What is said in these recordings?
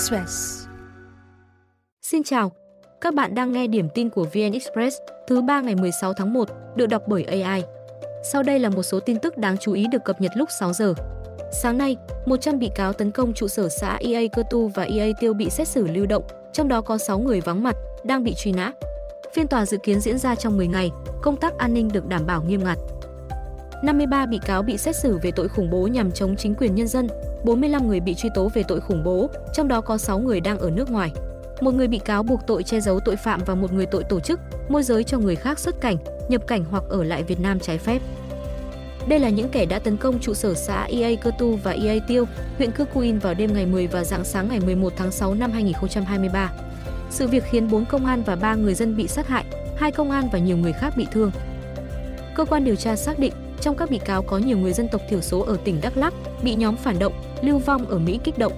Express. Xin chào, các bạn đang nghe điểm tin của VN Express thứ ba ngày 16 tháng 1 được đọc bởi AI. Sau đây là một số tin tức đáng chú ý được cập nhật lúc 6 giờ. Sáng nay, 100 bị cáo tấn công trụ sở xã EA Cơ Tu và EA Tiêu bị xét xử lưu động, trong đó có 6 người vắng mặt, đang bị truy nã. Phiên tòa dự kiến diễn ra trong 10 ngày, công tác an ninh được đảm bảo nghiêm ngặt. 53 bị cáo bị xét xử về tội khủng bố nhằm chống chính quyền nhân dân, 45 người bị truy tố về tội khủng bố, trong đó có 6 người đang ở nước ngoài. Một người bị cáo buộc tội che giấu tội phạm và một người tội tổ chức, môi giới cho người khác xuất cảnh, nhập cảnh hoặc ở lại Việt Nam trái phép. Đây là những kẻ đã tấn công trụ sở xã EA Cơ Tu và EA Tiêu, huyện Cư Cuin vào đêm ngày 10 và dạng sáng ngày 11 tháng 6 năm 2023. Sự việc khiến 4 công an và 3 người dân bị sát hại, hai công an và nhiều người khác bị thương. Cơ quan điều tra xác định trong các bị cáo có nhiều người dân tộc thiểu số ở tỉnh Đắk Lắk bị nhóm phản động, lưu vong ở Mỹ kích động.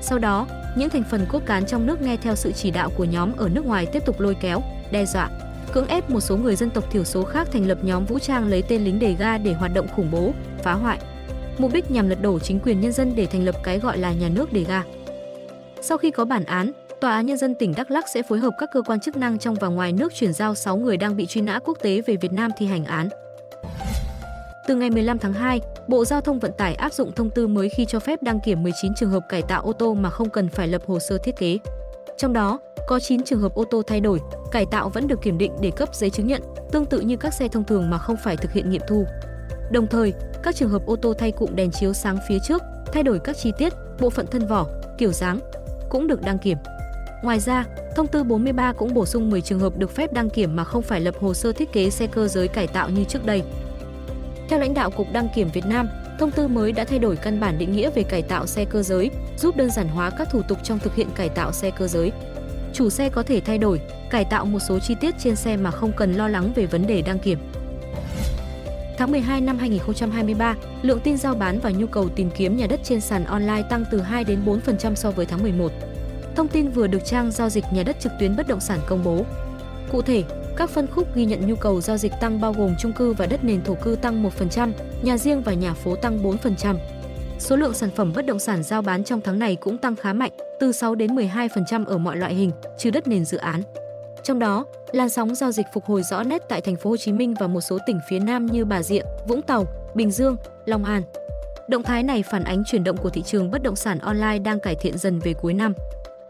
Sau đó, những thành phần cốt cán trong nước nghe theo sự chỉ đạo của nhóm ở nước ngoài tiếp tục lôi kéo, đe dọa, cưỡng ép một số người dân tộc thiểu số khác thành lập nhóm vũ trang lấy tên lính đề ga để hoạt động khủng bố, phá hoại. Mục đích nhằm lật đổ chính quyền nhân dân để thành lập cái gọi là nhà nước đề ga. Sau khi có bản án, Tòa án Nhân dân tỉnh Đắk Lắk sẽ phối hợp các cơ quan chức năng trong và ngoài nước chuyển giao 6 người đang bị truy nã quốc tế về Việt Nam thi hành án. Từ ngày 15 tháng 2, Bộ Giao thông Vận tải áp dụng thông tư mới khi cho phép đăng kiểm 19 trường hợp cải tạo ô tô mà không cần phải lập hồ sơ thiết kế. Trong đó, có 9 trường hợp ô tô thay đổi, cải tạo vẫn được kiểm định để cấp giấy chứng nhận, tương tự như các xe thông thường mà không phải thực hiện nghiệm thu. Đồng thời, các trường hợp ô tô thay cụm đèn chiếu sáng phía trước, thay đổi các chi tiết, bộ phận thân vỏ, kiểu dáng cũng được đăng kiểm. Ngoài ra, thông tư 43 cũng bổ sung 10 trường hợp được phép đăng kiểm mà không phải lập hồ sơ thiết kế xe cơ giới cải tạo như trước đây. Theo lãnh đạo Cục Đăng kiểm Việt Nam, thông tư mới đã thay đổi căn bản định nghĩa về cải tạo xe cơ giới, giúp đơn giản hóa các thủ tục trong thực hiện cải tạo xe cơ giới. Chủ xe có thể thay đổi, cải tạo một số chi tiết trên xe mà không cần lo lắng về vấn đề đăng kiểm. Tháng 12 năm 2023, lượng tin giao bán và nhu cầu tìm kiếm nhà đất trên sàn online tăng từ 2 đến 4% so với tháng 11. Thông tin vừa được trang giao dịch nhà đất trực tuyến bất động sản công bố. Cụ thể, các phân khúc ghi nhận nhu cầu giao dịch tăng bao gồm chung cư và đất nền thổ cư tăng 1%, nhà riêng và nhà phố tăng 4%. Số lượng sản phẩm bất động sản giao bán trong tháng này cũng tăng khá mạnh, từ 6 đến 12% ở mọi loại hình, trừ đất nền dự án. Trong đó, làn sóng giao dịch phục hồi rõ nét tại thành phố Hồ Chí Minh và một số tỉnh phía Nam như Bà Rịa, Vũng Tàu, Bình Dương, Long An. Động thái này phản ánh chuyển động của thị trường bất động sản online đang cải thiện dần về cuối năm.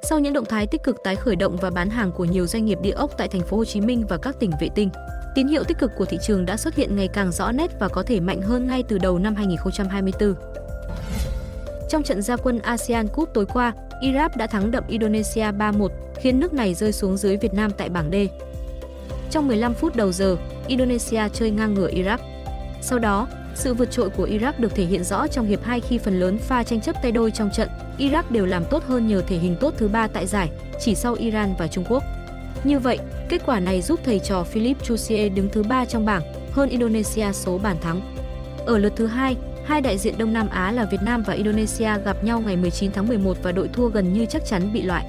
Sau những động thái tích cực tái khởi động và bán hàng của nhiều doanh nghiệp địa ốc tại thành phố Hồ Chí Minh và các tỉnh vệ tinh, tín hiệu tích cực của thị trường đã xuất hiện ngày càng rõ nét và có thể mạnh hơn ngay từ đầu năm 2024. Trong trận gia quân ASEAN Cup tối qua, Iraq đã thắng đậm Indonesia 3-1, khiến nước này rơi xuống dưới Việt Nam tại bảng D. Trong 15 phút đầu giờ, Indonesia chơi ngang ngửa Iraq. Sau đó, sự vượt trội của Iraq được thể hiện rõ trong hiệp 2 khi phần lớn pha tranh chấp tay đôi trong trận, Iraq đều làm tốt hơn nhờ thể hình tốt thứ ba tại giải, chỉ sau Iran và Trung Quốc. Như vậy, kết quả này giúp thầy trò Philip Chusie đứng thứ ba trong bảng, hơn Indonesia số bàn thắng. Ở lượt thứ hai, hai đại diện Đông Nam Á là Việt Nam và Indonesia gặp nhau ngày 19 tháng 11 và đội thua gần như chắc chắn bị loại.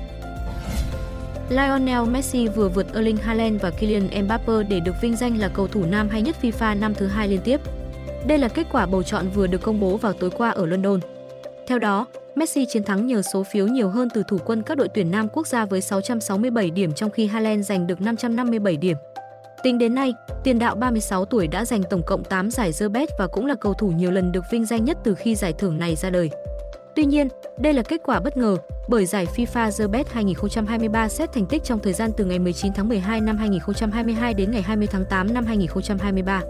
Lionel Messi vừa vượt Erling Haaland và Kylian Mbappe để được vinh danh là cầu thủ nam hay nhất FIFA năm thứ hai liên tiếp. Đây là kết quả bầu chọn vừa được công bố vào tối qua ở London. Theo đó, Messi chiến thắng nhờ số phiếu nhiều hơn từ thủ quân các đội tuyển nam quốc gia với 667 điểm trong khi Haaland giành được 557 điểm. Tính đến nay, tiền đạo 36 tuổi đã giành tổng cộng 8 giải The Best và cũng là cầu thủ nhiều lần được vinh danh nhất từ khi giải thưởng này ra đời. Tuy nhiên, đây là kết quả bất ngờ bởi giải FIFA The Best 2023 xét thành tích trong thời gian từ ngày 19 tháng 12 năm 2022 đến ngày 20 tháng 8 năm 2023.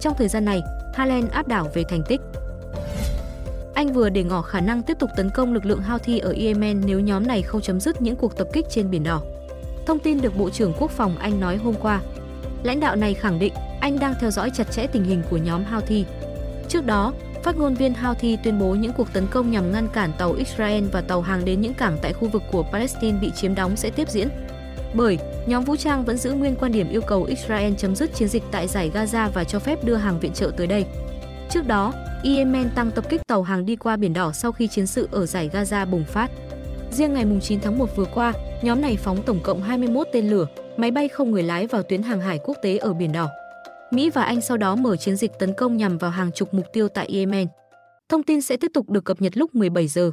Trong thời gian này, Haaland áp đảo về thành tích. Anh vừa để ngỏ khả năng tiếp tục tấn công lực lượng Houthi ở Yemen nếu nhóm này không chấm dứt những cuộc tập kích trên Biển Đỏ. Thông tin được Bộ trưởng Quốc phòng Anh nói hôm qua. Lãnh đạo này khẳng định Anh đang theo dõi chặt chẽ tình hình của nhóm Houthi. Trước đó, phát ngôn viên Houthi tuyên bố những cuộc tấn công nhằm ngăn cản tàu Israel và tàu hàng đến những cảng tại khu vực của Palestine bị chiếm đóng sẽ tiếp diễn. Bởi, nhóm vũ trang vẫn giữ nguyên quan điểm yêu cầu Israel chấm dứt chiến dịch tại giải Gaza và cho phép đưa hàng viện trợ tới đây. Trước đó, Yemen tăng tập kích tàu hàng đi qua Biển Đỏ sau khi chiến sự ở giải Gaza bùng phát. Riêng ngày 9 tháng 1 vừa qua, nhóm này phóng tổng cộng 21 tên lửa, máy bay không người lái vào tuyến hàng hải quốc tế ở Biển Đỏ. Mỹ và Anh sau đó mở chiến dịch tấn công nhằm vào hàng chục mục tiêu tại Yemen. Thông tin sẽ tiếp tục được cập nhật lúc 17 giờ.